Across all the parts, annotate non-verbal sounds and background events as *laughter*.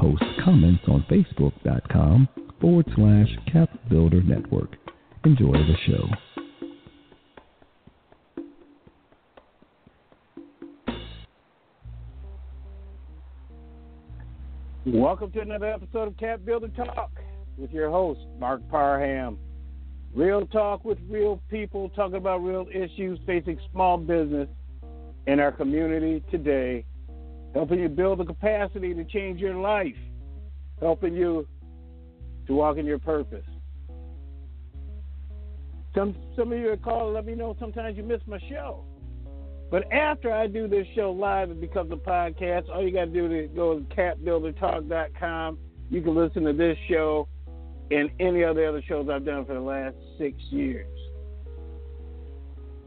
Post comments on facebook.com forward slash capbuilder network. Enjoy the show. Welcome to another episode of Cap Builder Talk with your host, Marc Parham. Real talk with real people, talking about real issues facing small business in our community today, helping you build the capacity to change your life, helping you to walk in your purpose. Some some of you are and let me know sometimes you miss my show. But after I do this show live, it becomes a podcast. All you got to do is go to capbuildertalk.com. You can listen to this show and any of the other shows I've done for the last six years.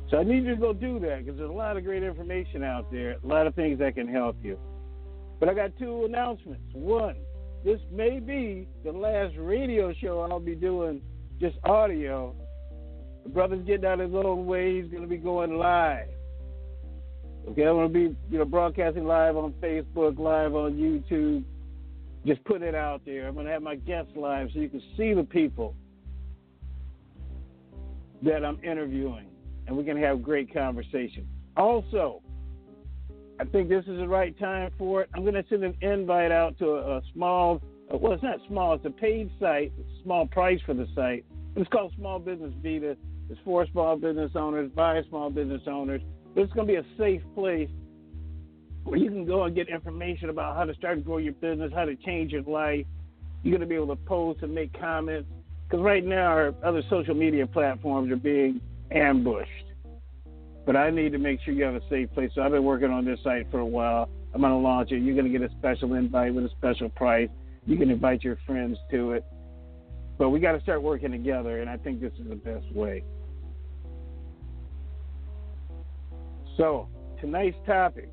So I need you to go do that because there's a lot of great information out there, a lot of things that can help you. But I got two announcements. One, this may be the last radio show I'll be doing just audio the brother's getting out his own way. He's going to be going live. Okay, I'm going to be you know broadcasting live on Facebook, live on YouTube. Just put it out there. I'm going to have my guests live so you can see the people that I'm interviewing, and we can have great conversation. Also, I think this is the right time for it. I'm going to send an invite out to a, a small, uh, well, it's not small, it's a paid site, small price for the site. It's called Small Business Vita. It's for small business owners, by small business owners. But it's going to be a safe place where you can go and get information about how to start to grow your business, how to change your life. You're going to be able to post and make comments. Because right now, our other social media platforms are being ambushed. But I need to make sure you have a safe place. So I've been working on this site for a while. I'm going to launch it. You're going to get a special invite with a special price. You can invite your friends to it. But we got to start working together, and I think this is the best way. So, tonight's topic.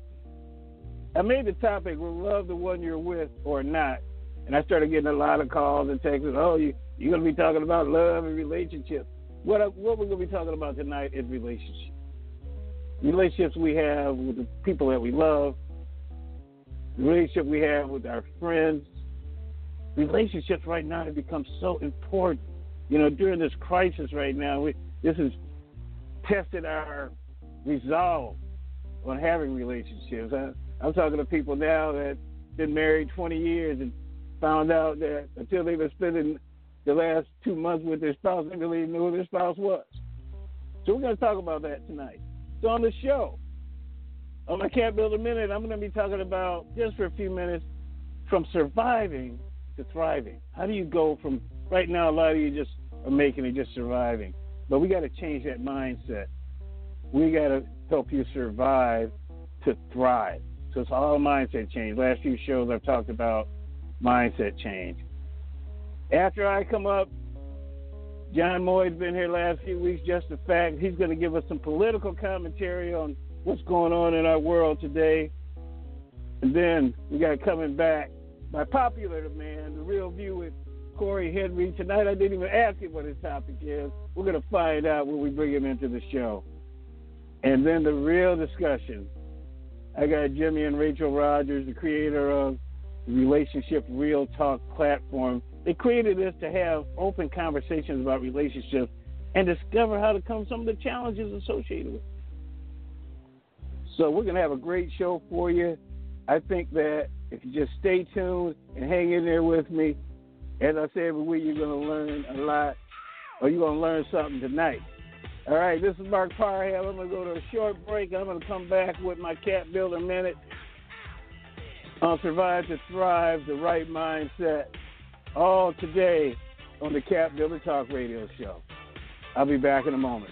I made the topic, will love the one you're with or not. And I started getting a lot of calls and texts. Oh, you, you're going to be talking about love and relationships. What, I, what we're going to be talking about tonight is relationships. Relationships we have with the people that we love, the relationship we have with our friends, relationships right now have become so important. You know, during this crisis right now, we, this has tested our resolve on having relationships. I, I'm talking to people now that been married 20 years and found out that until they were spending the last two months with their spouse, they really knew who their spouse was. So we're going to talk about that tonight. So on the show, on my Cap Builder Minute, I'm going to be talking about just for a few minutes from surviving to thriving. How do you go from right now? A lot of you just are making it just surviving, but we got to change that mindset. We got to help you survive to thrive. So it's all mindset change. Last few shows I've talked about mindset change. After I come up, John Moye's been here last few weeks. Just the fact he's going to give us some political commentary on what's going on in our world today. And then we got coming back by popular demand, the real view with Cory Henry. Tonight I didn't even ask him what his topic is. We're going to find out when we bring him into the show. And then the real discussion. I got Jimmie and Rachel Rogers, the creator of the Relationship Real Talk platform. They created this to have open conversations about relationships and discover how to come some of the challenges associated with. It. So we're to have a great show for you. I think that If you just stay tuned and hang in there with me, as I say every week, you're to learn a lot, or you're to learn something tonight. All right, this is Marc Parham. I'm to go to a short break. I'm to come back with my Cap Builder Minute on Survive to Thrive, the right mindset, all today on the Cap Builder Talk Radio Show. I'll be back in a moment.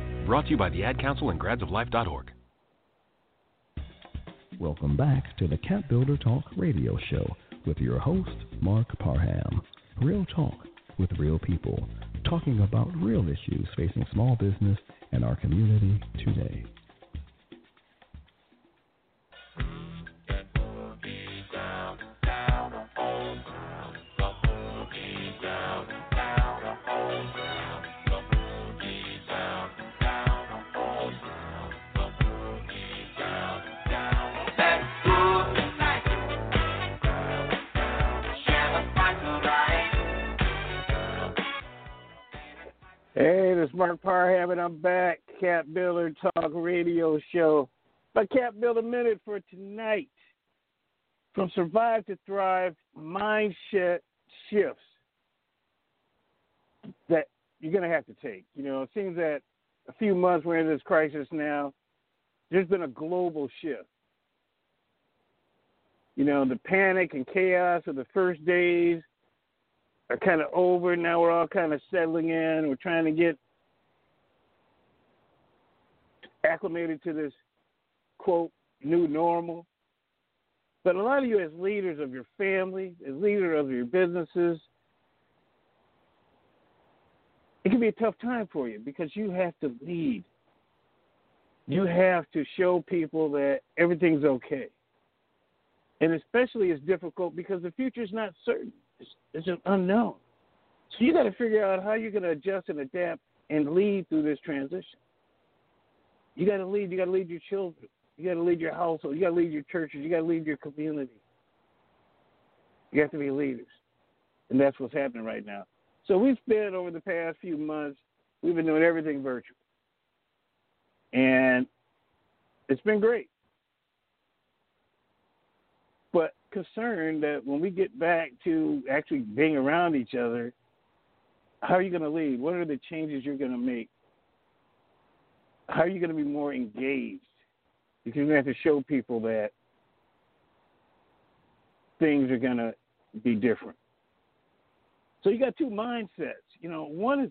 Brought to you by the Ad Council and gradsoflife.org. Welcome back to the Cap Builder Talk radio show with your host, Marc Parham. Real talk with real people, talking about real issues facing small business and our community today. Survive to Thrive, mindset shifts that you're going to have to take. You know, it seems that a few months we're in this crisis now, there's been a global shift. You know, the panic and chaos of the first days are kind of over. Now we're all kind of settling in. We're trying to get acclimated to this quote new normal. But a lot of you, as leaders of your family, as leaders of your businesses, it can be a tough time for you because you have to lead. You have to show people that everything's okay. And especially it's difficult because the future is not certain. It's, it's an unknown. So you got to figure out how you're going to adjust and adapt and lead through this transition. You got to lead. You got to lead your children. You got to lead your household. You got to lead your churches. You got to lead your community. You have to be leaders, and that's what's happening right now. So we've spent over the past few months, we've been doing everything virtual, and it's been great. But concerned that when we get back to actually being around each other, how are you going to lead? What are the changes you're going to make? How are you going to be more engaged? Because you're going to have to show people that things are going to be different. So you got two mindsets. You know, one is,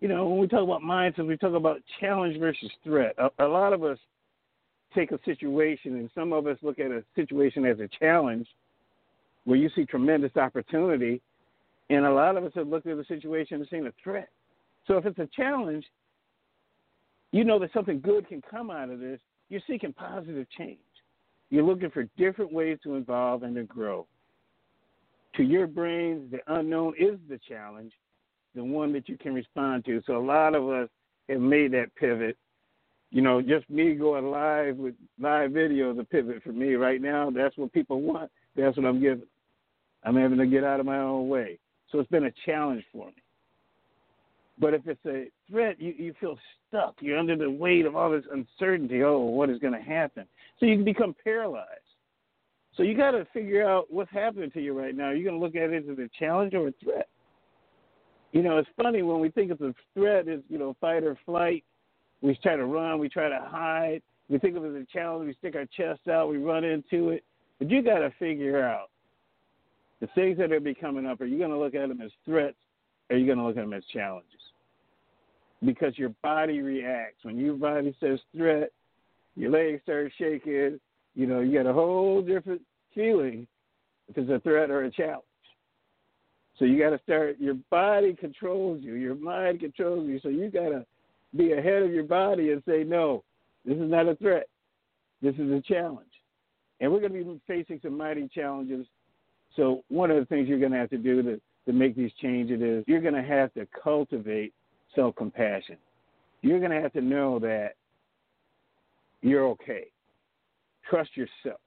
you know, when we talk about mindsets, we talk about challenge versus threat. A, a lot of us take a situation, and some of us look at a situation as a challenge, where you see tremendous opportunity, and a lot of us have looked at the situation and seen a threat. So if it's a challenge, you know that something good can come out of this. You're seeking positive change. You're looking for different ways to evolve and to grow. To your brain, the unknown is the challenge, the one that you can respond to. So a lot of us have made that pivot. You know, just me going live with live video is a pivot for me right now. That's what people want. That's what I'm giving. I'm having to get out of my own way. So it's been a challenge for me. But if it's a threat, you, you feel stuck. You're under the weight of all this uncertainty. Oh, what is going to happen? So you can become paralyzed. So you got to figure out what's happening to you right now. You're you going to look at it as a challenge or a threat? You know, it's funny when we think of a threat as, you know, fight or flight. We try to run, we try to hide. We think of it as a challenge, we stick our chest out, we run into it. But you got to figure out the things that are be coming up. Are you going to look at them as threats? Or are you going to look at them as challenges? Because your body reacts when your body says threat your legs start shaking. You know, you got a whole different feeling if it's a threat or a challenge. So you got to start. Your body controls you. Your mind controls you. So you got to be ahead of your body and say, no, this is not a threat. This is a challenge. And we're going to be facing some mighty challenges. So one of the things you're going to have to do to, to make these changes is you're going to have to cultivate self-compassion. You're going to have to know that you're okay. Trust yourself.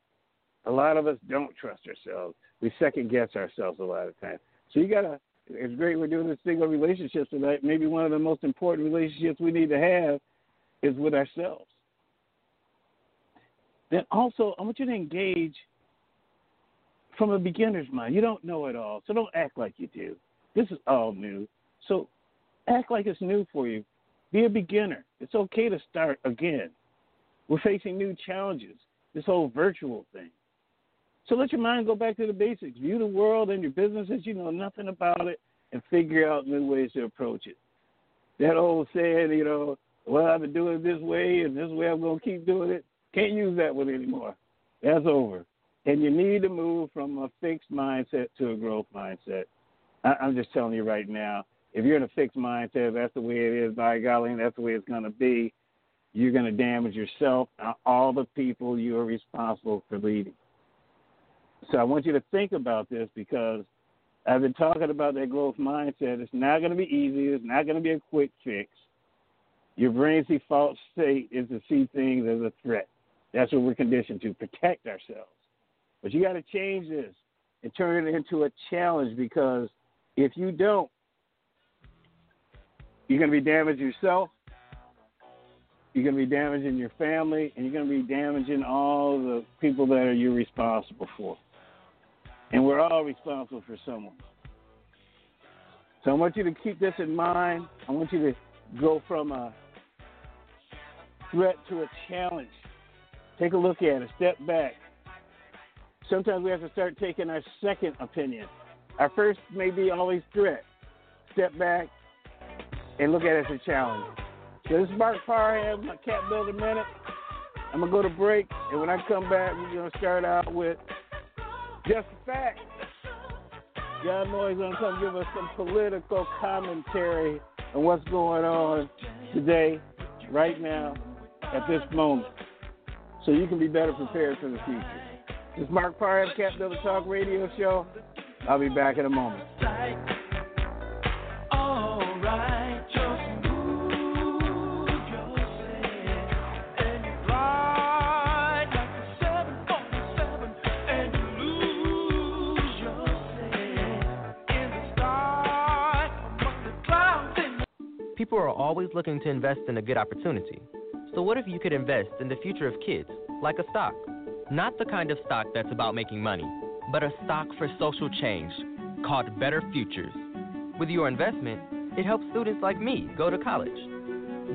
A lot of us don't trust ourselves. We second guess ourselves a lot of times. So you gotta. It's great we're doing this thing on relationships tonight. Maybe one of the most important relationships we need to have is with ourselves. Then also, I want you to engage from a beginner's mind. You don't know it all, so don't act like you do. This is all new. So act like it's new for you. Be a beginner. It's okay to start again. We're facing new challenges, this whole virtual thing. So let your mind go back to the basics. View the world and your business as you know nothing about it and figure out new ways to approach it. That old saying, you know, well, I've been doing it this way and this way I'm going to keep doing it, can't use that one anymore. That's over. And you need to move from a fixed mindset to a growth mindset. I, I'm just telling you right now, if you're in a fixed mindset, that's the way it is, by golly, and that's the way it's going to be you're going to damage yourself and all the people you are responsible for leading. So I want you to think about this because I've been talking about that growth mindset. It's not going to be easy. It's not going to be a quick fix. Your brain's default state is to see things as a threat. That's what we're conditioned to protect ourselves. But you got to change this and turn it into a challenge because if you don't, you're going to be damaging yourself you're going to be damaging your family, and you're going to be damaging all the people that are you're responsible for. And we're all responsible for someone. So I want you to keep this in mind. I want you to go from a threat to a challenge. Take a look at it. Step back. Sometimes we have to start taking our second opinion. Our first may be always threat. Step back and look at it as a challenge. So this is Marc Parham, my Cap Builder Minute. I'm to go to break, and when I come back, we're to start out with just a fact. Y'all know he's to come give us some political commentary on what's going on today, right now, at this moment, so you can be better prepared for the future. This is Marc Parham, Cap Builder Talk Radio Show. I'll be back in a moment. People are always looking to invest in a good opportunity. So, what if you could invest in the future of kids, like a stock? Not the kind of stock that's about making money, but a stock for social change called Better Futures. With your investment, it helps students like me go to college.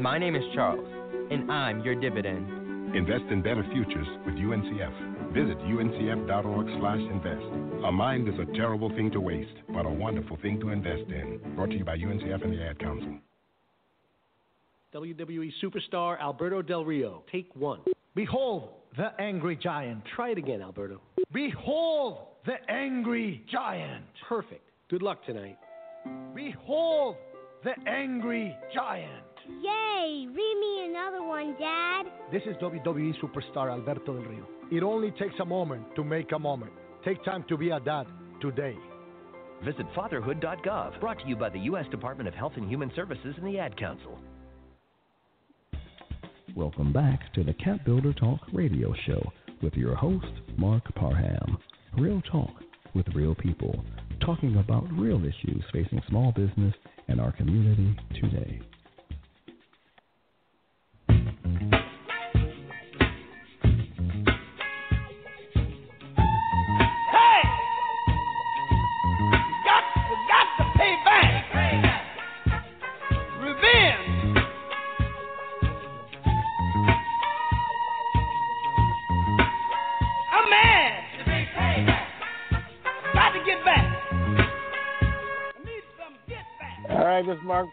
My name is Charles, and I'm your dividend. Invest in better futures with UNCF. Visit uncf.org slash invest. A mind is a terrible thing to waste, but a wonderful thing to invest in. Brought to you by UNCF and the Ad Council. WWE superstar Alberto Del Rio. Take one. Behold the angry giant. Try it again, Alberto. Behold the angry giant. Perfect. Good luck tonight. Behold the angry giant. Yay! Read me another one, Dad. This is WWE superstar Alberto Del Rio. It only takes a moment to make a moment. Take time to be a dad today. Visit fatherhood.gov, brought to you by the U.S. Department of Health and Human Services and the Ad Council. Welcome back to the Cap Builder Talk radio show with your host, Marc Parham. Real talk with real people, talking about real issues facing small business and our community today.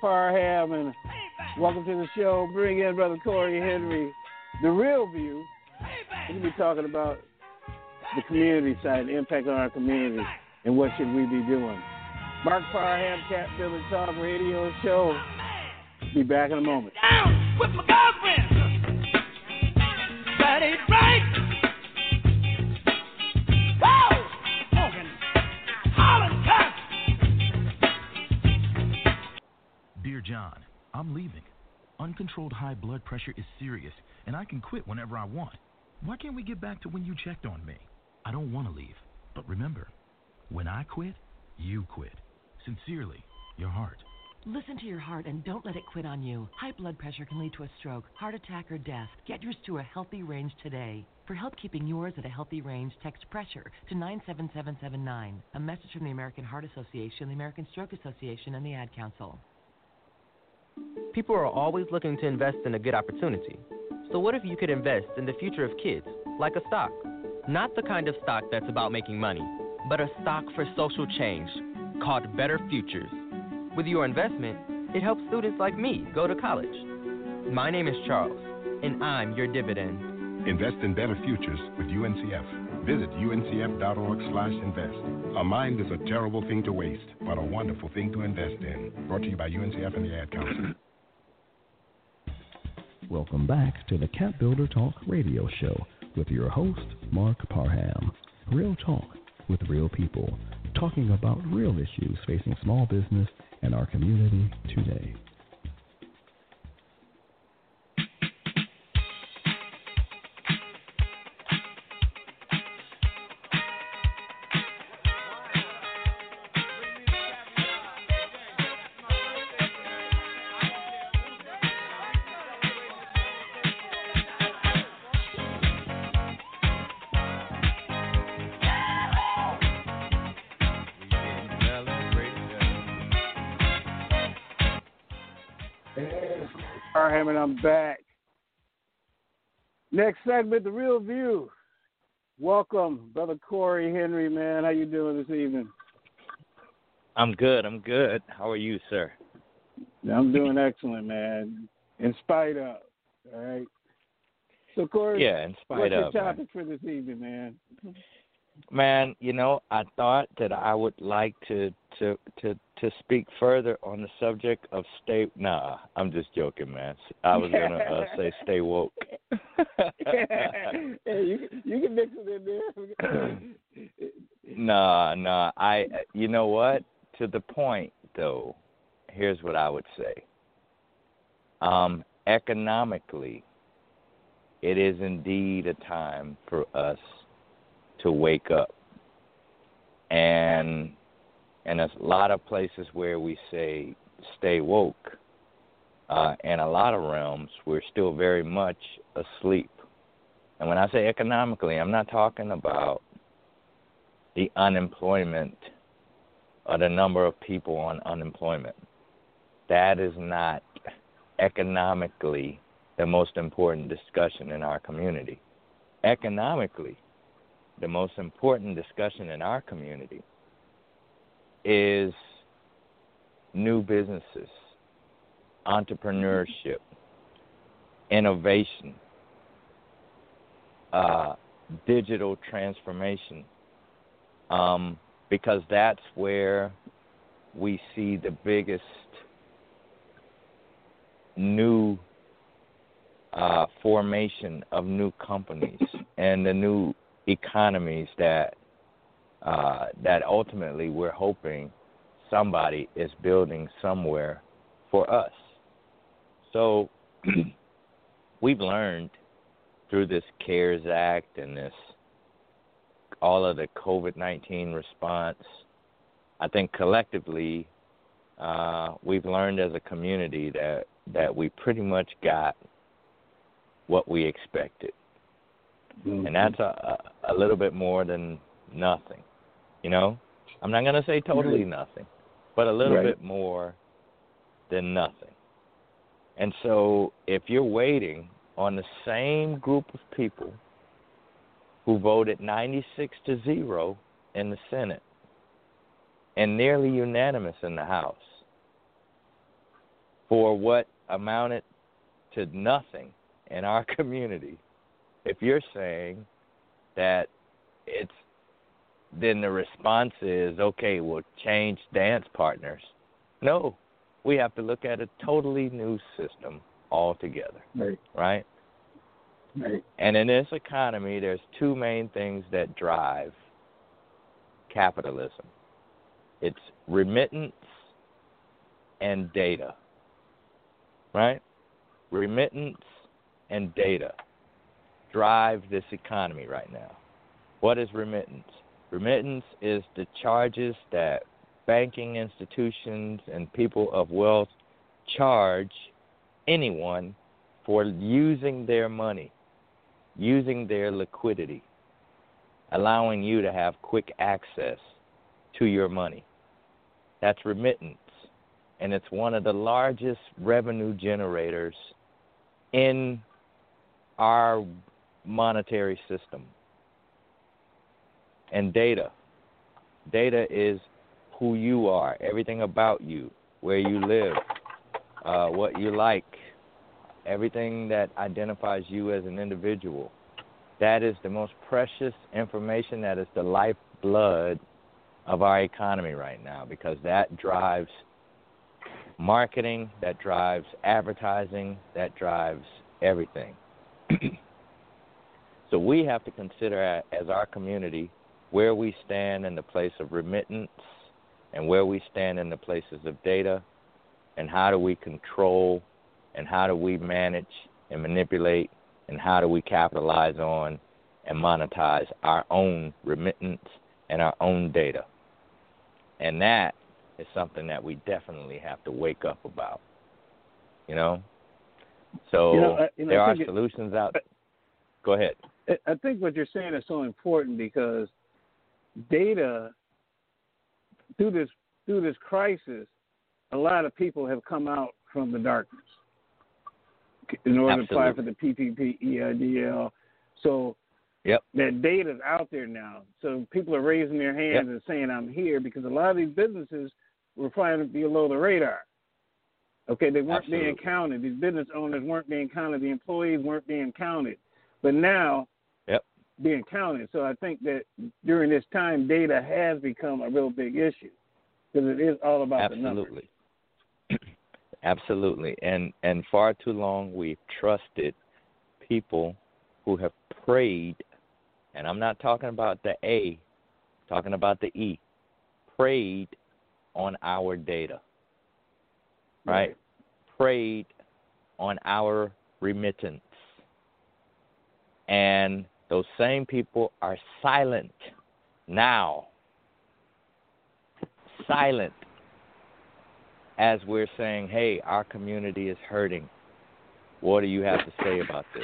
Parham, and welcome to the show. Bring in Brother Cory Henry, the real view. We're going to be talking about the community side, the impact on our community, and what should we be doing. Marc Parham, Cap Builder Talk Radio Show. Be back in a moment. Down with my Uncontrolled high blood pressure is serious, and I can quit whenever I want. Why can't we get back to when you checked on me? I don't want to leave. But remember, when I quit, you quit. Sincerely, your heart. Listen to your heart and don't let it quit on you. High blood pressure can lead to a stroke, heart attack, or death. Get yours to a healthy range today. For help keeping yours at a healthy range, text pressure to 97779. A message from the American Heart Association, the American Stroke Association, and the Ad Council. People are always looking to invest in a good opportunity. So, what if you could invest in the future of kids, like a stock? Not the kind of stock that's about making money, but a stock for social change called Better Futures. With your investment, it helps students like me go to college. My name is Charles, and I'm your dividend. Invest in better futures with UNCF. Visit uncf.org slash invest. A mind is a terrible thing to waste, but a wonderful thing to invest in. Brought to you by UNCF and the Ad Council. *clears throat* Welcome back to the Cap Builder Talk radio show with your host, Marc Parham. Real talk with real people, talking about real issues facing small business and our community today. Next segment, the real view. Welcome, brother Cory Henry. Man, how you doing this evening? I'm good. I'm good. How are you, sir? I'm doing excellent, man. In spite of, all right. So, Cory, yeah, in spite what's of. your topic man. for this evening, man? Man, you know, I thought that I would like to to to to speak further on the subject of stay. Nah, I'm just joking, man. I was gonna uh, say stay woke. *laughs* *laughs* yeah, you you can mix it in there. *clears throat* nah, nah. I. You know what? To the point, though. Here's what I would say. Um, economically, it is indeed a time for us to wake up. And and there's a lot of places where we say stay woke, uh, in a lot of realms, we're still very much asleep. And when I say economically, I'm not talking about the unemployment or the number of people on unemployment. That is not economically the most important discussion in our community. Economically, the most important discussion in our community is new businesses, entrepreneurship, innovation, uh, digital transformation, um, because that's where we see the biggest new uh, formation of new companies and the new economies that uh, that ultimately we're hoping somebody is building somewhere for us. So *clears throat* we've learned through this CARES Act and this all of the COVID nineteen response. I think collectively uh, we've learned as a community that that we pretty much got what we expected, mm-hmm. and that's a, a a little bit more than nothing. You know, I'm not going to say totally nothing, but a little right. bit more than nothing. And so, if you're waiting on the same group of people who voted 96 to 0 in the Senate and nearly unanimous in the House for what amounted to nothing in our *laughs* community, if you're saying that it's then the response is okay, we'll change dance partners. No, we have to look at a totally new system altogether. Right. Right? Right. And in this economy, there's two main things that drive capitalism it's remittance and data. Right? Remittance and data drive this economy right now. What is remittance? Remittance is the charges that banking institutions and people of wealth charge anyone for using their money, using their liquidity, allowing you to have quick access to your money. That's remittance. And it's one of the largest revenue generators in our monetary system and data. Data is who you are, everything about you, where you live, uh, what you like, everything that identifies you as an individual. That is the most precious information. That is the lifeblood of our economy right now because that drives marketing, that drives advertising, that drives everything. *clears throat* so we have to consider as our community where we stand in the place of remittance and where we stand in the places of data and how do we control and how do we manage and manipulate and how do we capitalize on and monetize our own remittance and our own data. And that is something that we definitely have to wake up about. You know? So you know, I, you know, there are solutions out. Go ahead. I think what you're saying is so important because data through this through this crisis, a lot of people have come out from the darkness in order Absolutely. to apply for the PPP EIDL. So Yep. That data's out there now. So people are raising their hands yep. and saying, I'm here because a lot of these businesses were flying below the radar. Okay, they weren't Absolutely. being counted. These business owners weren't being counted. The employees weren't being counted. But now. Being counted. So I think that during this time, data has become a real big issue because it is all about Absolutely. the numbers. *clears throat* Absolutely. And and far too long we've trusted people who have prayed, and I'm not talking about the A, I'm talking about the E, prayed on our data. Right? right? Preyed on our remittance. And those same people are silent now. Silent as we're saying, hey, our community is hurting. What do you have to say about this?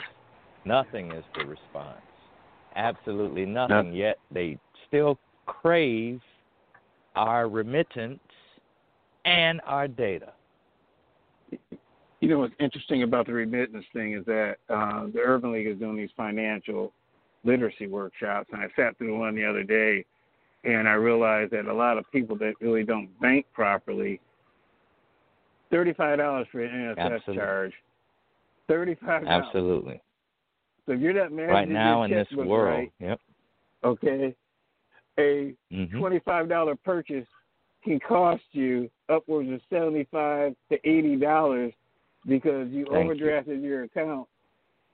Nothing is the response. Absolutely nothing. Yet they still crave our remittance and our data. You know what's interesting about the remittance thing is that uh, the Urban League is doing these financial literacy workshops, and I sat through one the other day, and I realized that a lot of people that really don't bank properly, thirty-five dollars for an NSF Absolutely. charge, thirty-five dollars. Absolutely. So if you're not managing Right now in this world, right, yep. okay, a Mhm. twenty-five dollar purchase can cost you upwards of seventy-five to eighty dollars because you Thank you. overdrafted your account,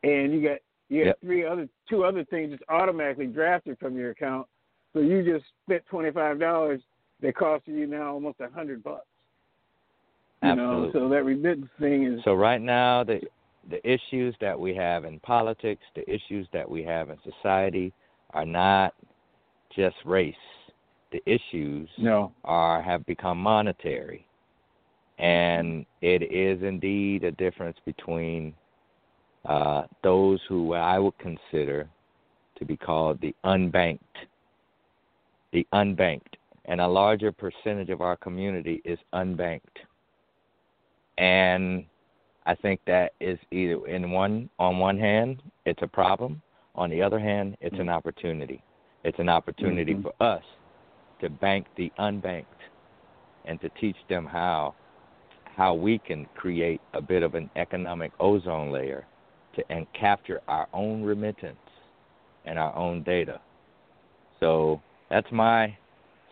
and you got you Yep. three other two other things just automatically drafted from your account. So you just spent twenty-five dollars that cost you now almost a hundred bucks. You know, Absolutely. so that remittance thing is So right now, the the issues that we have in politics, the issues that we have in society, are not just race. The issues no are have become monetary, and it is indeed a difference between uh, those who I would consider to be called the unbanked, the unbanked, and a larger percentage of our community is unbanked, and I think that is either in one on one hand it's a problem, on the other hand it's an opportunity. It's an opportunity Mhm. for us to bank the unbanked and to teach them how how we can create a bit of an economic ozone layer to and capture our own remittance and our own data. So that's my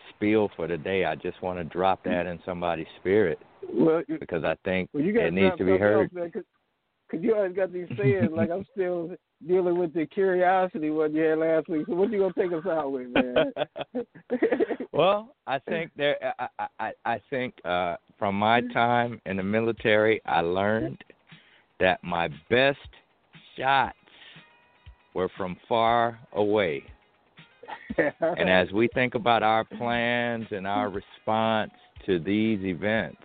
spiel for today. I just want to drop that in somebody's spirit well, you- because I think well, it needs to be heard. Because you always got these sayings like I'm still dealing with the curiosity one you had last week. So what are you gonna take us out with, man? *laughs* *laughs* well, I think there. I, I I think uh, from my time in the military, I learned that my best shots were from far away. *laughs* And as we think about our plans and our response to these events,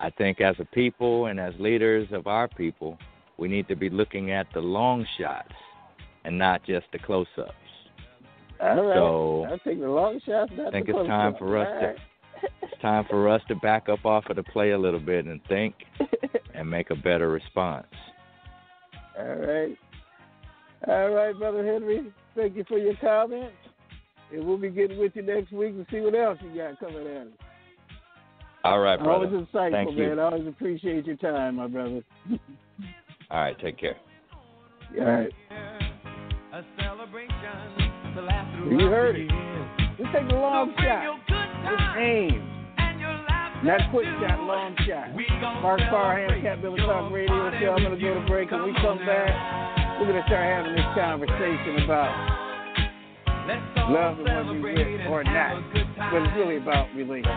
I think as a people and as leaders of our people, we need to be looking at the long shots and not just the close ups. All right. So, I'll take the long shots. I think it's time for us to it's time for us to back up off of the play a little bit and think *laughs* and make a better response. All right. All right, Brother Henry. Thank you for your comments. And we'll be getting with you next week to see what else you got coming at us. All right, brother. Always insightful, Thank you. man. I always appreciate your time, my brother. *laughs* All right, take care. All right. You heard it. We take a long shot. It's aim. Not quick shot, long shot. Marc Parham, Cap Builder Talk Radio Show. I'm going to go to break. When we come back, we're going to start having this conversation about love the one you with or not. But it's really about relationships.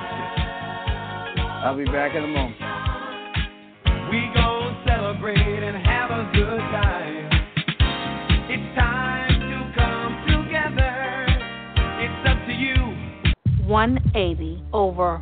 I'll be back in a moment. We gon' celebrate and have a good time. It's time to come together. It's up to you. 180 over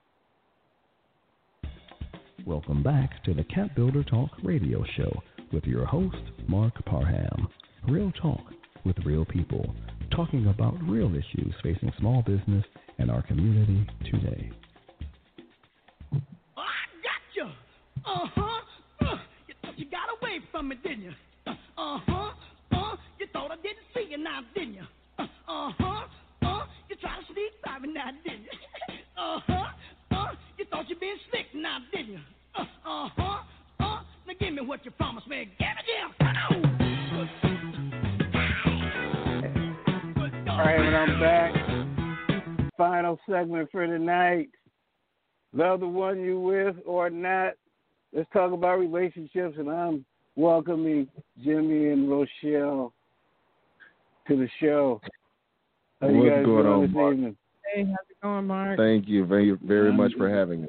Welcome back to the Cap Builder Talk radio show with your host, Marc Parham. Real talk with real people, talking about real issues facing small business and our community today. Gotcha. Uh huh. Uh, you thought you got away from me, didn't you? Uh huh. Uh, you thought I didn't see you now, didn't you? Uh huh. Uh, you tried to sneak by me now, didn't you? *laughs* Uh huh. You thought you been slick now, didn't you? Uh huh. Uh, now give me what you promised me. Give it here. All right, and I'm back. Final segment for tonight. Love the one you with or not. Let's talk about relationships, and I'm welcoming Jimmie and Rochelle to the show. How you What's guys going doing on, this Marc? evening? Hey, how's it going, Marc? Thank you very very much for having me.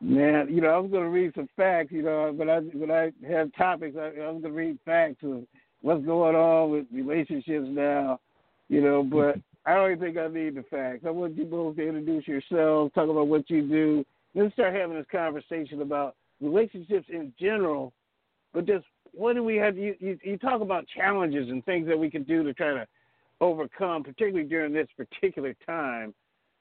Man, you know, I was going to read some facts, you know, but I when I have topics, I, I was going to read facts of what's going on with relationships now. you know. But *laughs* I don't even think I need the facts. I want you both to introduce yourselves, talk about what you do, then start having this conversation about relationships in general, but just what do we have? You, you you talk about challenges and things that we can do to try to overcome, particularly during this particular time.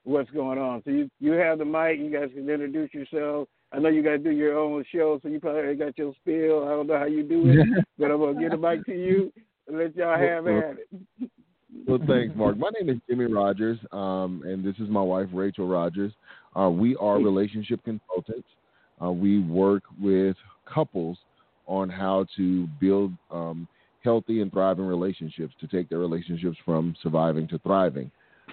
What's going on? So you you have the mic. You guys can introduce yourselves. I know you guys do your own show, so you probably got your spiel. I don't know how you do it, *laughs* but I'm gonna get the mic to you and let y'all have at it. Well, *laughs* thanks, Marc. My name is Jimmie Rogers, um, and this is my wife, Rachel Rogers. Uh, we are relationship consultants. Uh, we work with couples on how to build um, healthy and thriving relationships to take their relationships from surviving to thriving.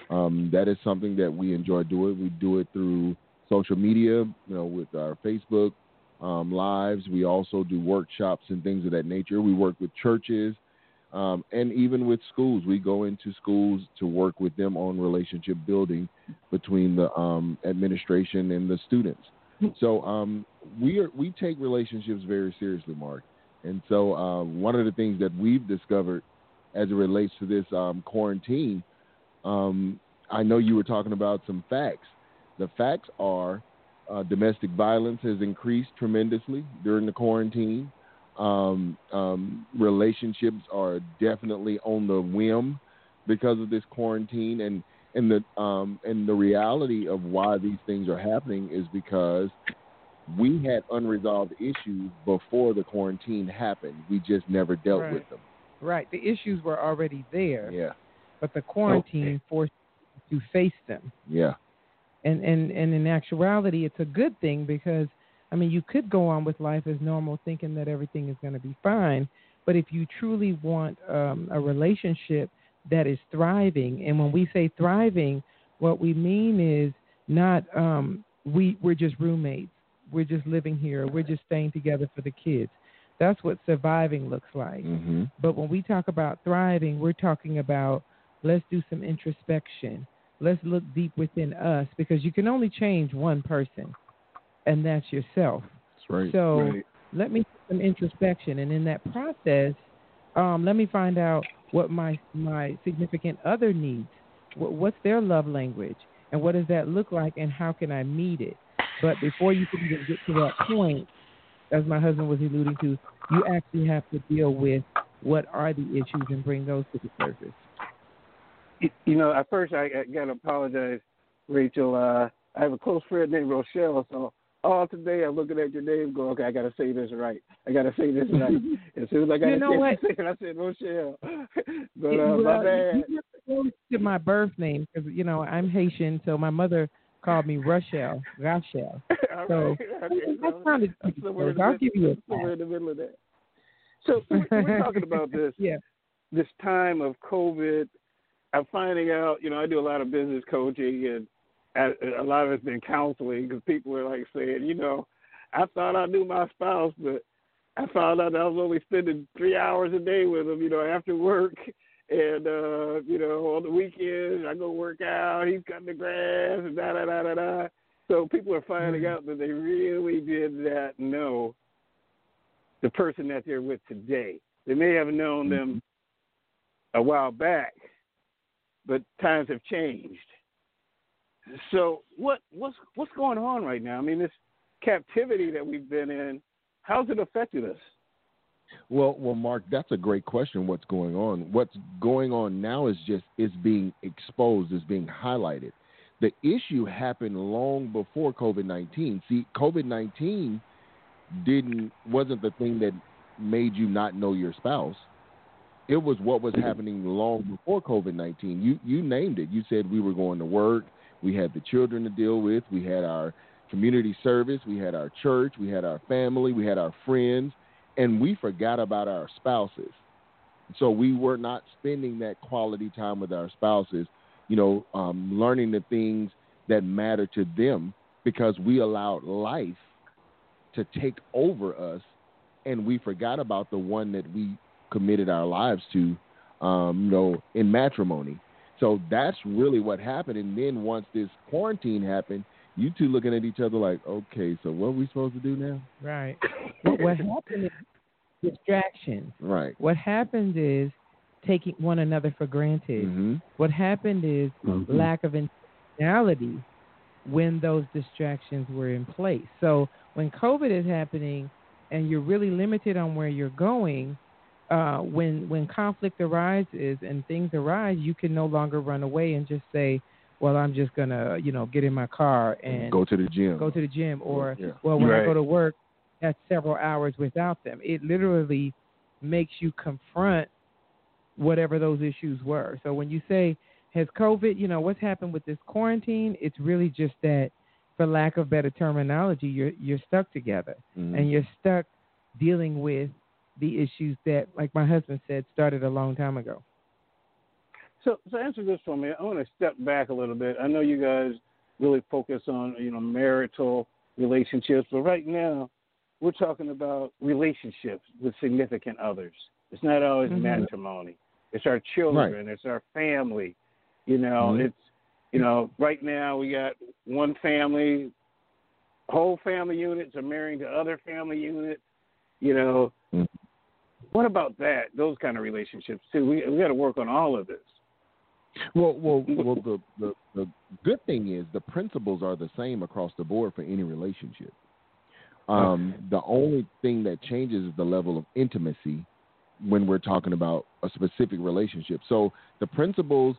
Um, that is something that we enjoy doing. We do it through social media, you know, with our Facebook um, lives. We also do workshops and things of that nature. We work with churches um, and even with schools. We go into schools to work with them on relationship building between the um, administration and the students. So um, we are we take relationships very seriously, Marc. And so um, one of the things that we've discovered as it relates to this um, quarantine, um, I know you were talking about some facts. The facts are uh, domestic violence has increased tremendously during the quarantine. Um, um, relationships are definitely on the whim because of this quarantine, and and the and the reality of why these things are happening is because we had unresolved issues before the quarantine happened. We just never dealt right. with them. Right. The issues were already there. Yeah. But the quarantine okay. forced you to face them. Yeah. And and and in actuality, it's a good thing because I mean, you could go on with life as normal, thinking that everything is going to be fine. But if you truly want um, a relationship that is thriving. And when we say thriving, what we mean is not um, we we're just roommates. We're just living here. We're just staying together for the kids. That's what surviving looks like. Mm-hmm. But when we talk about thriving, we're talking about let's do some introspection. Let's look deep within us because you can only change one person, and that's yourself. That's right. So right. let me do some introspection, and in that process, um, let me find out what my my significant other needs. What, what's their love language, and what does that look like, and how can I meet it? But before you can even get to that point, as my husband was alluding to, you actually have to deal with what are the issues and bring those to the surface. You know, at first I, I got to apologize, Rachel. Uh, I have a close friend named Rochelle, so all today I'm looking at your name, going, okay, I got to say this right. I got to say this right. *laughs* as soon as I got you know to what? say it, I said Rochelle. *laughs* but uh, well, my bad. You to my birth name because you know I'm Haitian, so my mother called me Rochelle. Rochelle. *laughs* All so right. Okay, that so sounded I'm pretty somewhere in close. the I'll give you a somewhere in the middle of that. So we're, we're talking about this. *laughs* Yeah. This time of COVID, I'm finding out. You know, I do a lot of business coaching, and a a lot of it's been counseling because people are like saying, you know, I thought I knew my spouse, but I found out I was only spending three hours a day with him, you know, after work. And uh, you know, on the weekends I go work out, he's cutting the grass and da da da da da. So people are finding out that they really did not know the person that they're with today. They may have known them a while back, but times have changed. So what what's what's going on right now? I mean, this captivity that we've been in, how's it affected us? Well, well, Marc, that's a great question. What's going on? What's going on now is just is being exposed, is being highlighted. The issue happened long before COVID nineteen. See, COVID nineteen didn't wasn't the thing that made you not know your spouse. It was what was happening long before COVID nineteen. You you named it. You said we were going to work. We had the children to deal with. We had our community service. We had our church. We had our family. We had our friends and we forgot about our spouses. So we were not spending that quality time with our spouses, you know, um, learning the things that matter to them because we allowed life to take over us and we forgot about the one that we committed our lives to, um, you know, in matrimony. So that's really what happened. And then once this quarantine happened, you two looking at each other like, okay, so what are we supposed to do now? Right. *laughs* what, what happened is distraction. Right. What happened is taking one another for granted. Mm-hmm. What happened is Mhm. lack of intentionality when those distractions were in place. So when COVID is happening and you're really limited on where you're going, uh, when when conflict arises and things arise, you can no longer run away and just say, "Well, I'm just gonna, you know, get in my car and go to the gym. go to the gym," or Yeah. "Well, when I go to work, that's several hours without them." It literally makes you confront whatever those issues were. So when you say, "Has COVID?" You know, what's happened with this quarantine? It's really just that, for lack of better terminology, you're you're stuck together Mhm. and you're stuck dealing with the issues that, like my husband said, started a long time ago. So, so answer this for me. I want to step back a little bit. I know you guys really focus on you know marital relationships, but right now we're talking about relationships with significant others. It's not always Mhm. matrimony. It's our children. It's our family. You know, Mhm. it's you know right now we got one family, whole family units are marrying to other family units. You know, Mhm. what about that? Those kind of relationships too. We we got to work on all of this. Well, well, *laughs* well. The, the the good thing is the principles are the same across the board for any relationship. Um, the only thing that changes is the level of intimacy when we're talking about a specific relationship. So the principles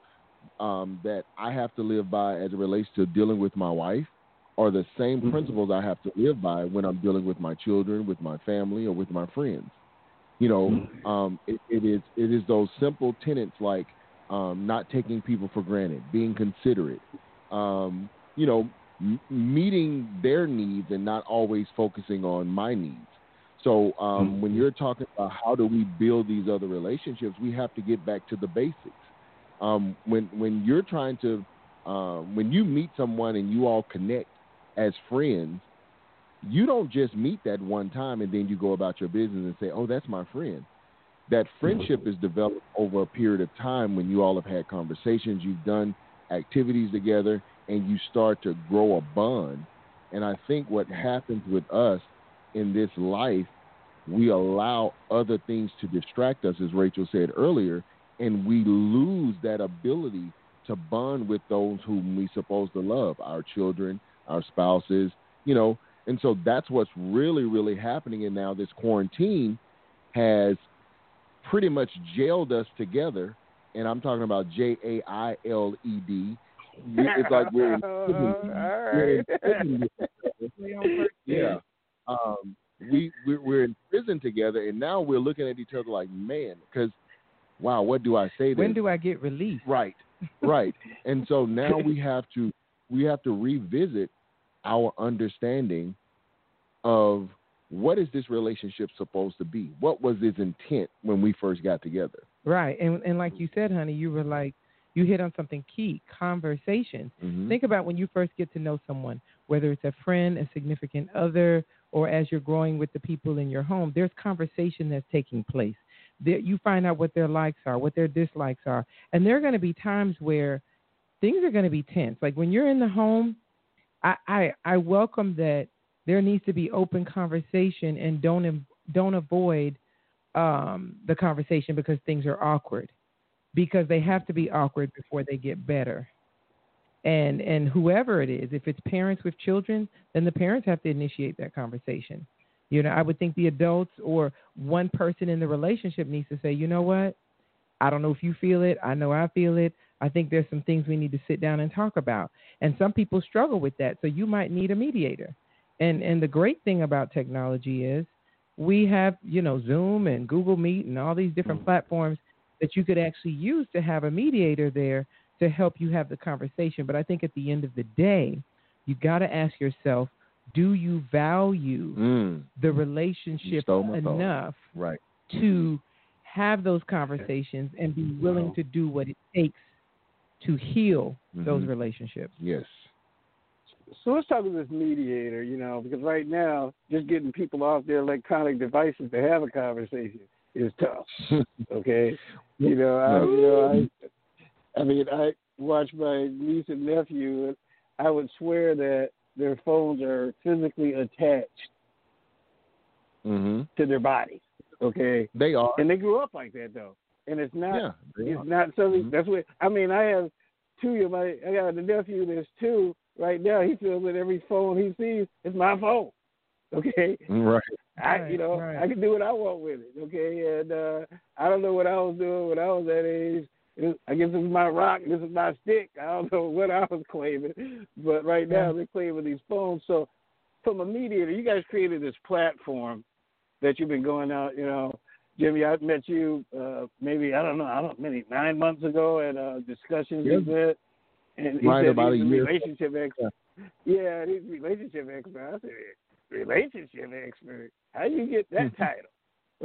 um, that I have to live by as it relates to dealing with my wife are the same principles I have to live by when I'm dealing with my children, with my family, or with my friends. You know, um, it, it is it is those simple tenets like um, not taking people for granted, being considerate, um, you know, m- meeting their needs and not always focusing on my needs. So um, when you're talking about how do we build these other relationships, we have to get back to the basics. Um, when when you're trying to um, when you meet someone and you all connect as friends, you don't just meet that one time and then you go about your business and say, "Oh, that's my friend." That friendship is developed over a period of time when you all have had conversations, you've done activities together, and you start to grow a bond. And I think what happens with us in this life, we allow other things to distract us, as Rachel said earlier, and we lose that ability to bond with those whom we supposed to love, our children, our spouses, you know. And so that's what's really, really happening. And now this quarantine has pretty much jailed us together. And I'm talking about J A I L E D. It's like we're in *laughs* prison. We're in prison *laughs* yeah. Um, we we're, we're in prison together, and now we're looking at each other like, man, because wow, what do I say? When then? do I get released? Right, right. and so now we have to we have to revisit our understanding of what is this relationship supposed to be? What was his intent when we first got together? Right. And and like you said, honey, you were like you hit on something key, conversations. Mhm. Think about when you first get to know someone, whether it's a friend, a significant other, or as you're growing with the people in your home, there's conversation that's taking place. There, you find out what their likes are, what their dislikes are. And there are going to be times where things are going to be tense. Like when you're in the home, I, I, I welcome that there needs to be open conversation and don't don't avoid um, the conversation because things are awkward because they have to be awkward before they get better. And and whoever it is, if it's parents with children, then the parents have to initiate that conversation. You know, I would think the adults or one person in the relationship needs to say, you know what? I don't know if you feel it. I know I feel it. I think there's some things we need to sit down and talk about. And some people struggle with that. So you might need a mediator. And and the great thing about technology is we have, you know, Zoom and Google Meet and all these different platforms that you could actually use to have a mediator there to help you have the conversation. But I think at the end of the day, you've got to ask yourself, do you value Mm. the relationship stole my thought. enough Right. to have those conversations and be willing to do what it takes to heal those Mhm. relationships? Yes. So let's talk about this mediator, you know, because right now, just getting people off their electronic devices to have a conversation is tough. *laughs* Okay, you know, I, you know, I, I mean, I watch my niece and nephew, and I would swear that their phones are physically attached Mm-hmm. to their bodies. Okay, They are. and they grew up like that though. and it's not Yeah, it's are. not something Mhm. that's what I mean. I have two of my I got a nephew that's two right now. He feels that every phone he sees is my phone. *laughs* Okay, Right. I you know right. I can do what I want with it. Okay, and uh I don't know what I was doing when I was that age. I guess this is my rock. This is my stick. I don't *laughs* know what I was claiming, but right now they're claiming these phones. So, from a mediator, you guys created this platform that you've been going out. You know, Jimmie, I met you uh maybe I don't know, I don't maybe nine months ago at a discussions Yeah. event, and he Right said about he's a year. relationship expert. Yeah, and he's a relationship expert. I said relationship expert. How do you get that *laughs* title?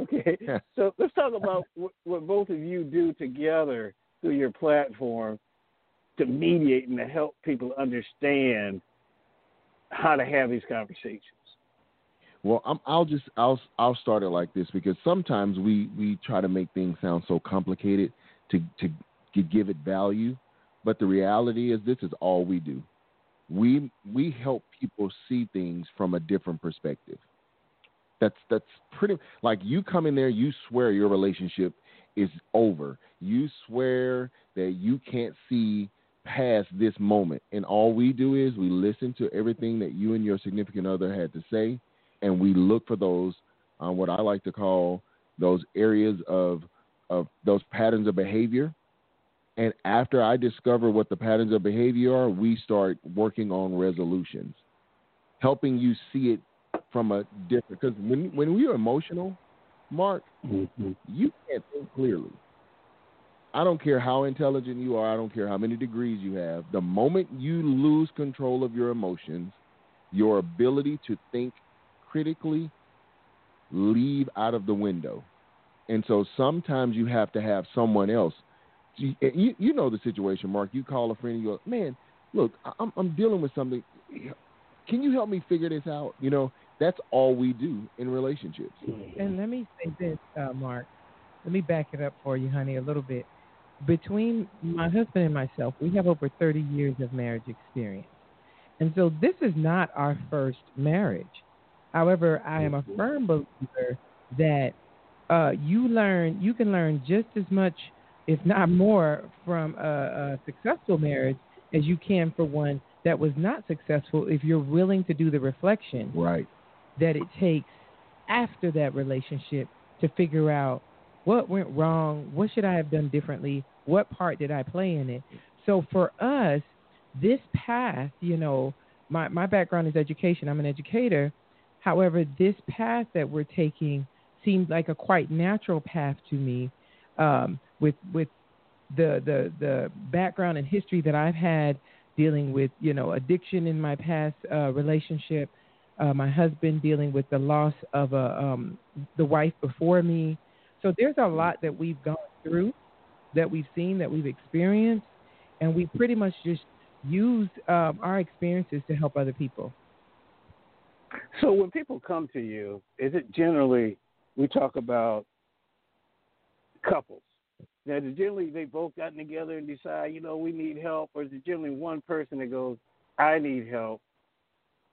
Okay, so let's talk about what, what both of you do together through your platform to mediate and to help people understand how to have these conversations. Well, I'm, I'll just I'll I'll start it like this because sometimes we we try to make things sound so complicated to to, to give it value, but the reality is this is all we do. We we help people see things from a different perspective. That's that's pretty like you come in there, you swear your relationship is over. You swear that you can't see past this moment, and all we do is we listen to everything that you and your significant other had to say, and we look for those uh, what I like to call those areas of of those patterns of behavior. And after I discover what the patterns of behavior are, we start working on resolutions, helping you see it from a different. Because when when we're emotional, Marc, mm-hmm. you can't think clearly. I don't care how intelligent you are. I don't care how many degrees you have. The moment you lose control of your emotions, your ability to think critically leave out of the window. And so sometimes you have to have someone else. You, you, know the situation, Marc. You call a friend and you go, man, look, I'm, I'm dealing with something. Can you help me figure this out? You know, that's all we do in relationships. And let me say this, uh, Marc. Let me back it up for you, honey, a little bit. Between my husband and myself, we have over 30 years of marriage experience. And so this is not our first marriage. However, I am a firm believer that uh, you learn, you can learn just as much, if not more, from a, a successful marriage as you can for one that was not successful if you're willing to do the reflection Right. that it takes after that relationship to figure out what went wrong, what should I have done differently, what part did I play in it. So for us, this path, you know, my my background is education. I'm an educator. However, this path that we're taking seemed like a quite natural path to me, um, with with the the the background and history that I've had dealing with you know addiction in my past uh, relationship, uh, my husband dealing with the loss of a um, the wife before me. So there's a lot that we've gone through, that we've seen, that we've experienced, and we pretty much just use um, our experiences to help other people. So when people come to you, is it generally we talk about couples? Now, generally they both gotten together and decide, you know, we need help, or is it generally one person that goes, I need help,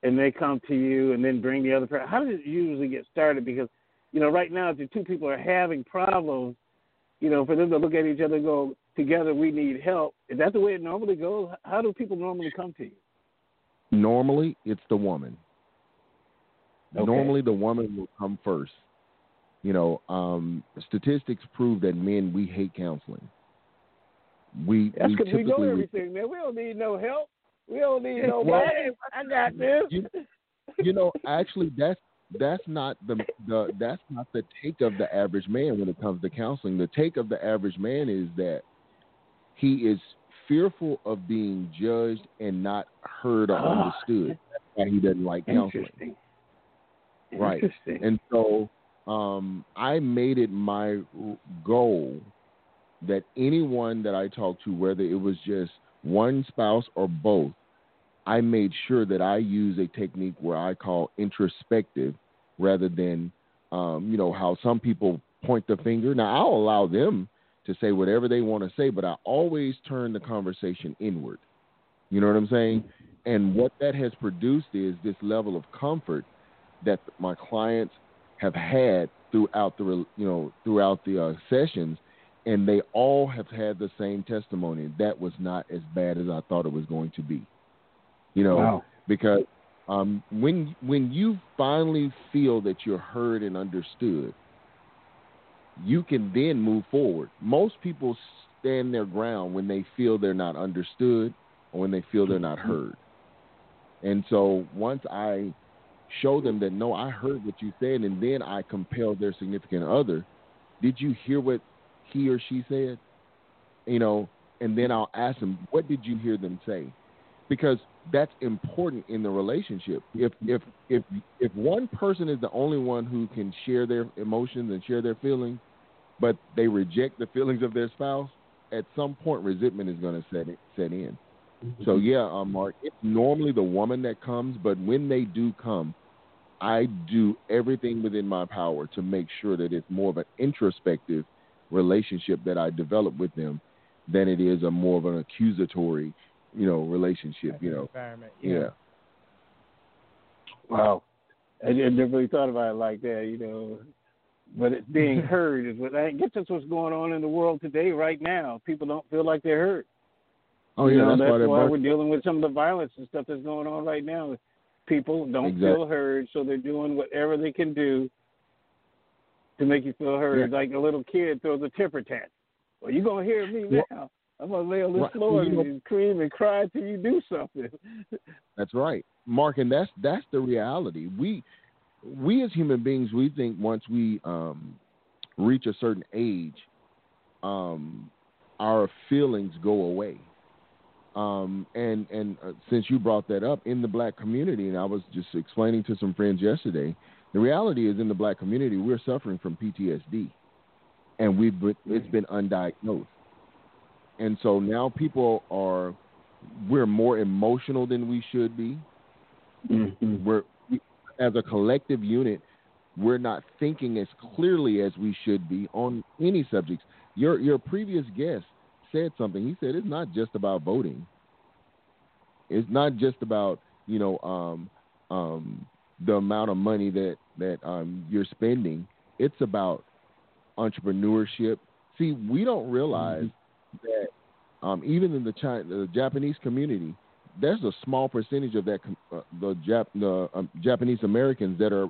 and they come to you and then bring the other person? How does it usually get started? Because, you know, right now, if the two people are having problems, you know, for them to look at each other and go, together we need help, is that the way it normally goes? How do people normally come to you? Normally, it's the woman. Okay. Normally, the woman will come first. You know, um, statistics prove that men we hate counseling. We That's we because we know typically everything, man. We don't need no help. We don't need no Well- money. I got this. You, you know, actually, that's that's not the the that's not the take of the average man when it comes to counseling. The take of the average man is that he is fearful of being judged and not heard or Ah. understood. That's why he doesn't like counseling. Interesting. Right. Interesting. And so um, I made it my goal that anyone that I talked to, whether it was just one spouse or both, I made sure that I use a technique where I call introspective rather than, um, you know, how some people point the finger. Now, I'll allow them to say whatever they want to say, but I always turn the conversation inward. You know what I'm saying? And what that has produced is this level of comfort that my clients have had throughout the you know throughout the uh, sessions, and they all have had the same testimony. That was not as bad as I thought it was going to be. You know, Wow. because um, when when you finally feel that you're heard and understood, you can then move forward. Most people stand their ground when they feel they're not understood or when they feel they're not heard. And so once I show them that no, I heard what you said, and then I compel their significant other, did you hear what he or she said? You know, and then I'll ask them, what did you hear them say? Because that's important in the relationship. If if if if one person is the only one who can share their emotions and share their feelings, but they reject the feelings of their spouse, at some point resentment is going to set set in. So yeah, um, Marc, it's normally the woman that comes, but when they do come, I do everything within my power to make sure that it's more of an introspective relationship that I develop with them than it is a more of an accusatory, you know, relationship. You know, environment. yeah. Wow. I, I never really thought about it like that, you know. But it's being *laughs* heard is what I guess that's what's going on in the world today, right now. People don't feel like they're heard. Oh You yeah, know, that's, that's why why we're dealing with some of the violence and stuff that's going on right now. People don't Exactly. feel heard, so they're doing whatever they can do to make you feel heard. Yeah. Like a little kid throws a temper tantrum. Well, you're gonna hear me Well- now. I'm gonna lay on the Right. floor you know- and scream and cry till you do something. *laughs* That's right, Marc, and that's that's the reality. We we as human beings, we think once we um, reach a certain age, um, our feelings go away. Um, and and uh, since you brought that up in the black community, and I was just explaining to some friends yesterday, the reality is in the black community we're suffering from PTSD, and we've been, it's been undiagnosed, and so now people are we're more emotional than we should be. We're we, as a collective unit, we're not thinking as clearly as we should be on any subjects. Your your previous guest said something. He said it's not just about voting. It's not just about you know um, um, the amount of money that that um, you're spending. It's about entrepreneurship. See, we don't realize that um, even in the China, the Japanese community, there's a small percentage of that uh, the Jap- the um, Japanese Americans that are,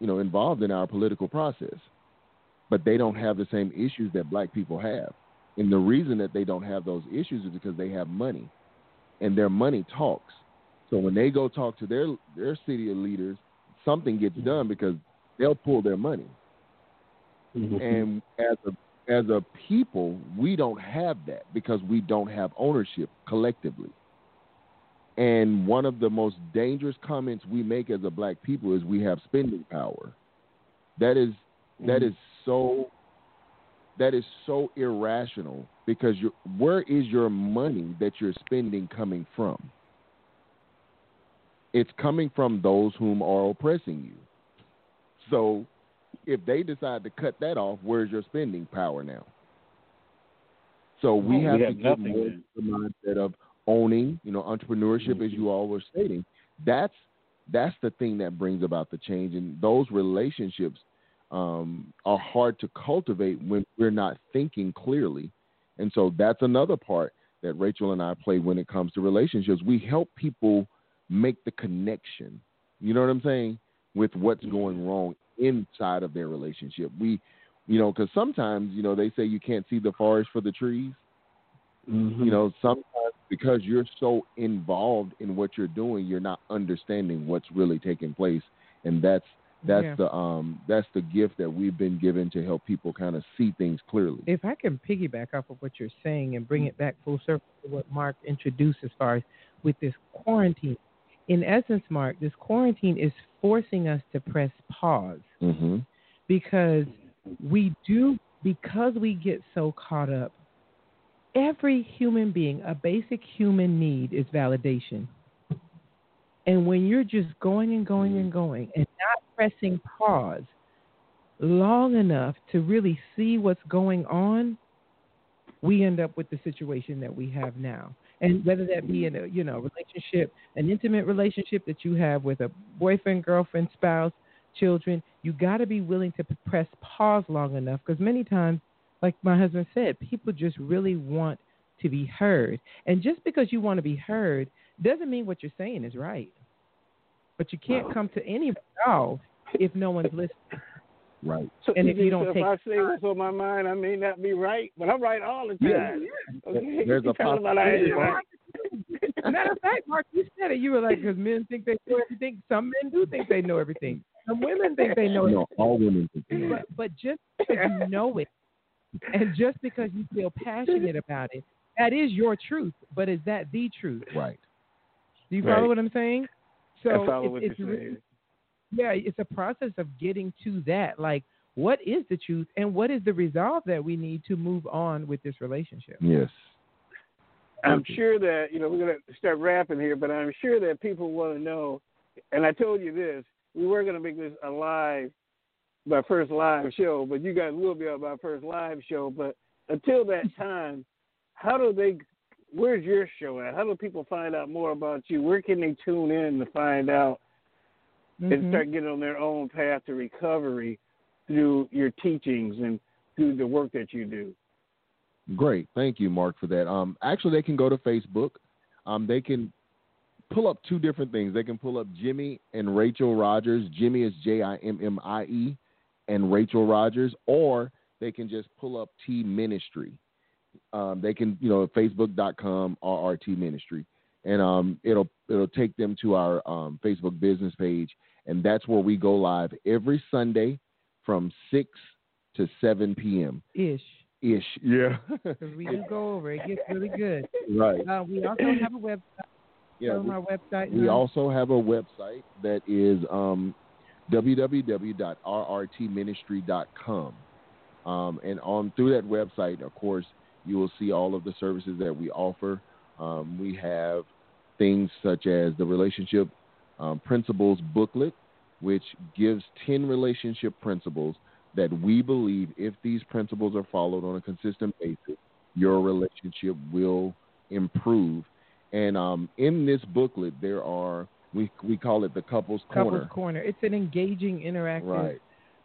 you know, involved in our political process, but they don't have the same issues that Black people have, and the reason that they don't have those issues is because they have money, and their money talks. So when they go talk to their their city leaders, something gets mm-hmm. done because they'll pull their money. Mm-hmm. And as a as a people, we don't have that because we don't have ownership collectively. And one of the most dangerous comments we make as a black people is we have spending power. That is that mm-hmm. is so that is so irrational because where is your money that you're spending coming from? It's coming from those whom are oppressing you. So if they decide to cut that off, where's your spending power now? So we Oh, have we to have get nothing more the mindset of owning, you know, entrepreneurship, as mm-hmm. you all were stating. That's that's the thing that brings about the change, and those relationships um, are hard to cultivate when we're not thinking clearly. And so that's another part that Rachel and I play when it comes to relationships. We help people make the connection. You know what I'm saying? With what's going wrong inside of their relationship. We, you know, because sometimes, you know, they say you can't see the forest for the trees. You know, sometimes because you're so involved in what you're doing, you're not understanding what's really taking place, and that's that's Yeah. the um that's the gift that we've been given to help people kind of see things clearly. If I can piggyback off of what you're saying and bring it back full circle to what Marc introduced as far as with this quarantine. In essence, Marc, this quarantine is forcing us to press pause Mm-hmm. because we do because we get so caught up. Every human being, a basic human need is validation. And when you're just going and going and going and not pressing pause long enough to really see what's going on, we end up with the situation that we have now. And whether that be in a you know relationship, an intimate relationship that you have with a boyfriend, girlfriend, spouse, children, you got to be willing to press pause long enough because many times like my husband said, people just really want to be heard. And just because you want to be heard doesn't mean what you're saying is right. But you can't come to any resolve if no one's listening. Right. So, And if you don't so take if I say what's on my mind, I may not be right, but I'm right all the time. Yeah. Okay? There's *laughs* a Tell them what I possibility. Matter of fact, Marc, you said it. You were like, because men think they know everything. Some men do think they know everything. Some women think they know No, all women think they everything. know. But, but just because you know it, and just because you feel passionate about it, that is your truth. But is that the truth? Right. Do you follow Right. what I'm saying? So I follow it's, what it's you're really- saying. yeah, it's a process of getting to that. Like, what is the truth, and what is the resolve that we need to move on with this relationship? Yes. I'm sure that you know we're gonna start wrapping here, but I'm sure that people want to know. And I told you this: we were gonna make this a live, my first live show, but you guys will be on my first live show. But until that *laughs* time, how do they? Where's your show at? How do people find out more about you? Where can they tune in to find out and Mhm. start getting on their own path to recovery through your teachings and through the work that you do? Great. Thank you, Marc, for that. Um, actually, they can go to Facebook. Um, they can pull up two different things. They can pull up Jimmie and Rachel Rogers. Jimmie is J I M M I E, and Rachel Rogers, or they can just pull up T Ministry. Um, they can, you know, Facebook.com RRT Ministry, and um, it'll it'll take them to our um, Facebook business page, and that's where we go live every Sunday from six to seven p.m. Ish. Ish, yeah. *laughs* We do go over. It gets really good. Right. Uh, we also have a website. Yeah, we- our website. We now. also have a website that is um, www.rrtministry.com. Um, and on through that website, of course, you will see all of the services that we offer. Um, we have things such as the relationship um, principles booklet, which gives 10 relationship principles that we believe if these principles are followed on a consistent basis, your relationship will improve. And um, in this booklet, there are we we call it the couples Couples corner. Corner. It's an engaging, interactive Right.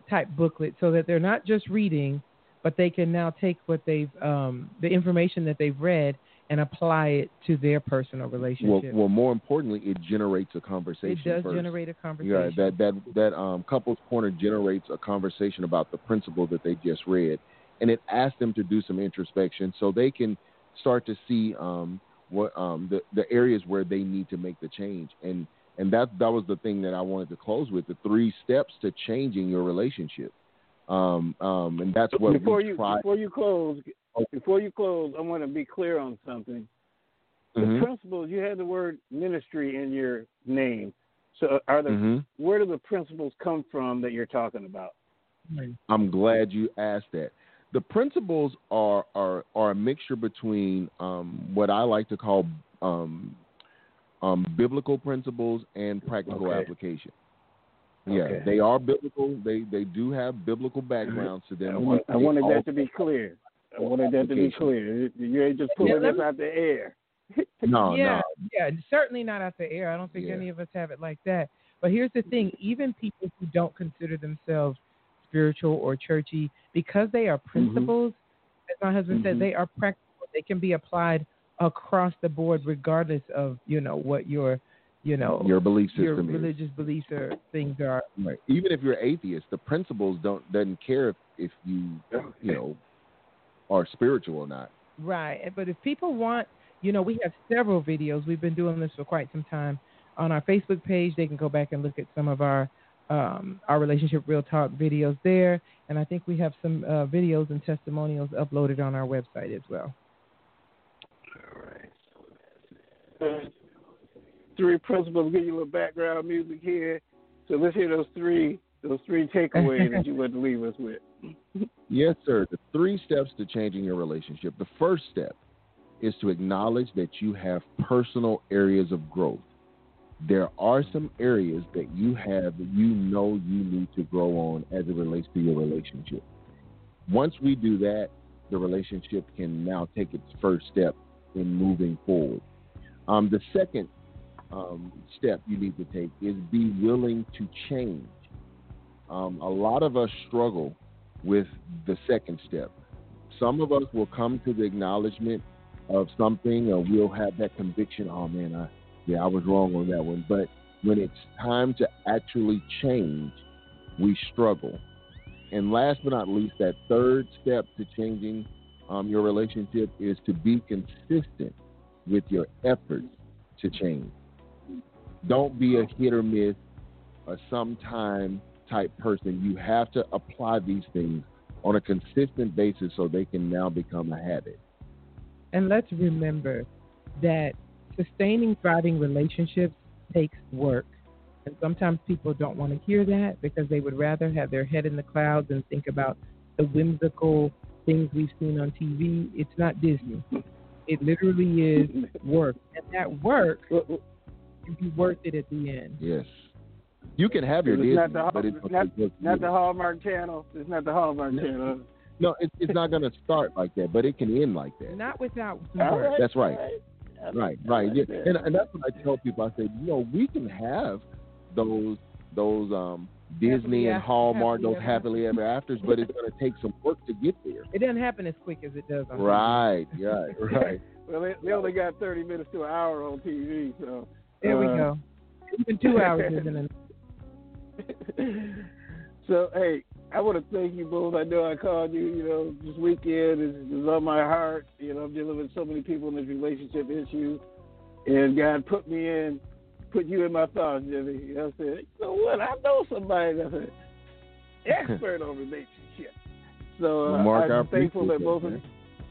type booklet, so that they're not just reading, but they can now take what they've um, the information that they've read and apply it to their personal relationship. well, more importantly, it generates a conversation. it does first. generate a conversation. Yeah, that that that um, couples corner generates a conversation about the principle that they just read, and it asks them to do some introspection so they can start to see um, what um, the the areas where they need to make the change. And and that that was the thing that I wanted to close with the three steps to changing your relationship. Um, um, and that's what before we you try. before you close, before you close, I want to be clear on something. The Mhm. principles you had the word ministry in your name. So are the Mhm. where do the principles come from that you're talking about? I'm glad you asked that. The principles are are, are a mixture between um, what I like to call um, um, biblical principles and practical Okay. application. Yeah, Okay. they are biblical. They they do have biblical backgrounds to them. I, want, I wanted that to be clear. I wanted that to be clear. You ain't just pulling Yeah, let this me- out the air. *laughs* *laughs* No, yeah, no. yeah, certainly not out the air. I don't think Yeah. any of us have it like that. But here's the thing: even people who don't consider themselves spiritual or churchy, because they are principles, as my husband said, Mhm. they are practical. They can be applied across the board, regardless of you know what your you know Your belief your system is. religious beliefs or things are. Right. Even if you're atheist, the principles don't doesn't care if, if you you know are spiritual or not. Right. But if people want, you know, we have several videos. We've been doing this for quite some time. On our Facebook page, they can go back and look at some of our um, our relationship real talk videos there. And I think we have some uh, videos and testimonials uploaded on our website as well. Three principles. Give you a little background music here. So let's hear those three those three takeaways that you want to leave us with. Yes, sir. The three steps to changing your relationship. The first step is to acknowledge that you have personal areas of growth. There are some areas that you have that you know you need to grow on as it relates to your relationship. Once we do that, the relationship can now take its first step in moving forward. Um, the second um, step you need to take is be willing to change. Um, a lot of us struggle with the second step. some of us will come to the acknowledgement of something, or we'll have that conviction. Oh man, I yeah, I was wrong on that one. But when it's time to actually change, we struggle. And last but not least, that third step to changing um, your relationship is to be consistent with your efforts to change. Don't be a hit or miss, a sometime type person. You have to apply these things on a consistent basis so they can now become a habit. And let's remember that sustaining thriving relationships takes work. And sometimes people don't want to hear that because they would rather have their head in the clouds and think about the whimsical things we've seen on TV. It's not Disney. It literally is work. And that work will be worth it at the end. Yes. You can have your it's Disney, not the, but it's not, not the Hallmark Channel. It's not the Hallmark Channel. No, it, it's not going to start like that, but it can end like that. Not without work. right, That's right. all Right, right. Yeah. And, and that's what I tell people. I say, you know, we can have those those um Disney Happily and Hallmark, happily those ever- happily ever afters, *laughs* but it's going to take some work to get there. It doesn't happen as quick as it does on Right, right, *laughs* right. Well, they, they only got 30 minutes to an hour on TV, so. There we uh, go. Even two hours isn't enough. *laughs* so hey, I want to thank you both. I know I called you. You know, this weekend is, is on my heart. You know, I'm dealing with so many people in this relationship issue, and God put me in, put you in my thoughts, Jimmie. You know, I said, you know what? I know somebody that's an expert on relationships. So uh, Marc, I I'm thankful that both of you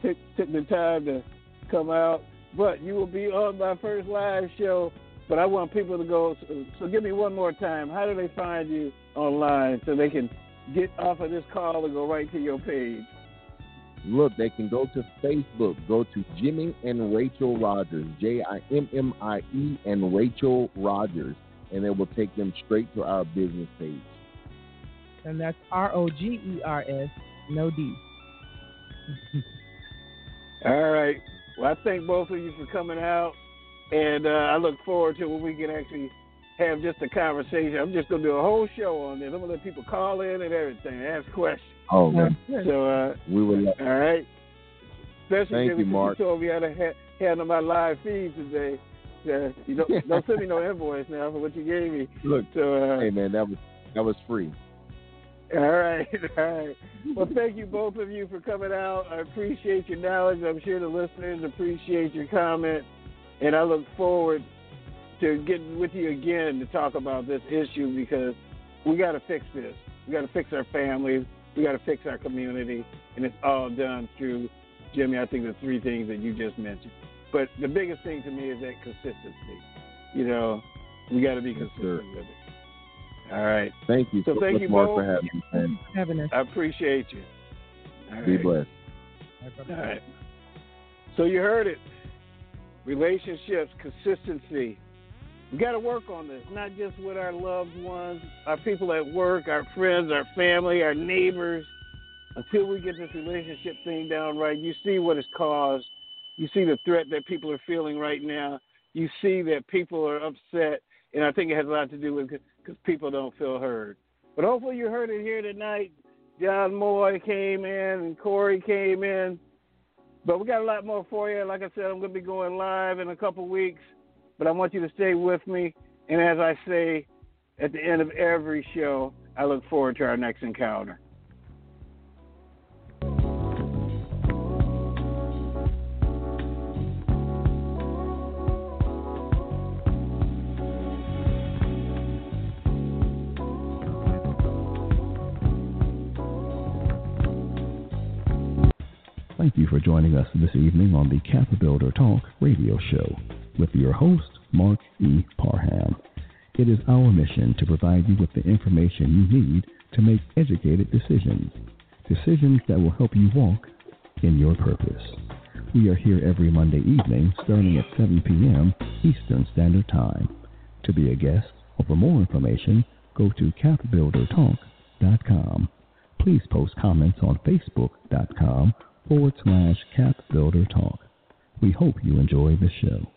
took, took the time to come out. But you will be on my first live show. But I want people to go. So, so give me one more time. How do they find you online so they can get off of this call and go right to your page? Look, they can go to Facebook, go to Jimmie and Rachel Rogers, J I M M I E and Rachel Rogers, and it will take them straight to our business page. And that's R O G E R S, no D. *laughs* All right. Well, I thank both of you for coming out, and uh, I look forward to when we can actually have just a conversation. I'm just gonna do a whole show on this. I'm gonna let people call in and everything, ask questions. Oh, man. So, uh, We will. Love- all right. Especially Thank you, Marc. you told me how to ha- handle my live feed today. Uh, you don't, *laughs* don't send me no invoice now for what you gave me. Look, So, uh, hey man, that was that was free. all right, *laughs* all right. Well, thank you both of you for coming out. I appreciate your knowledge. I'm sure the listeners appreciate your comment, and I look forward to getting with you again to talk about this issue because we got to fix this. We got to fix our families. We got to fix our community, and it's all done through Jimmie. I think the three things that you just mentioned. But the biggest thing to me is that consistency. You know, we got to be consistent with it. All right. Thank you So so thank you Marc, both. for having me, man. Having us. I appreciate you. All Be right. blessed. All right. So you heard it. Relationships, consistency. We got to work on this, not just with our loved ones, our people at work, our friends, our family, our neighbors. Until we get this relationship thing down right, you see what it's caused. You see the threat that people are feeling right now. You see that people are upset, and I think it has a lot to do with because people don't feel heard. But hopefully you heard it here tonight. John Moye came in and Cory came in. But we got a lot more for you. Like I said, I'm going to be going live in a couple weeks. But I want you to stay with me. And as I say at the end of every show, I look forward to our next encounter. Thank you for joining us this evening on the Builder Talk radio show with your host, Marc E. Parham. It is our mission to provide you with the information you need to make educated decisions, decisions that will help you walk in your purpose. We are here every Monday evening starting at 7 p.m. Eastern Standard Time. To be a guest or for more information, go to capbuildertalk.com. Please post comments on facebook.com forward slash CapBuilder Talk. We hope you enjoy the show.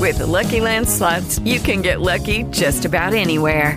With the Lucky Land slots, you can get lucky just about anywhere.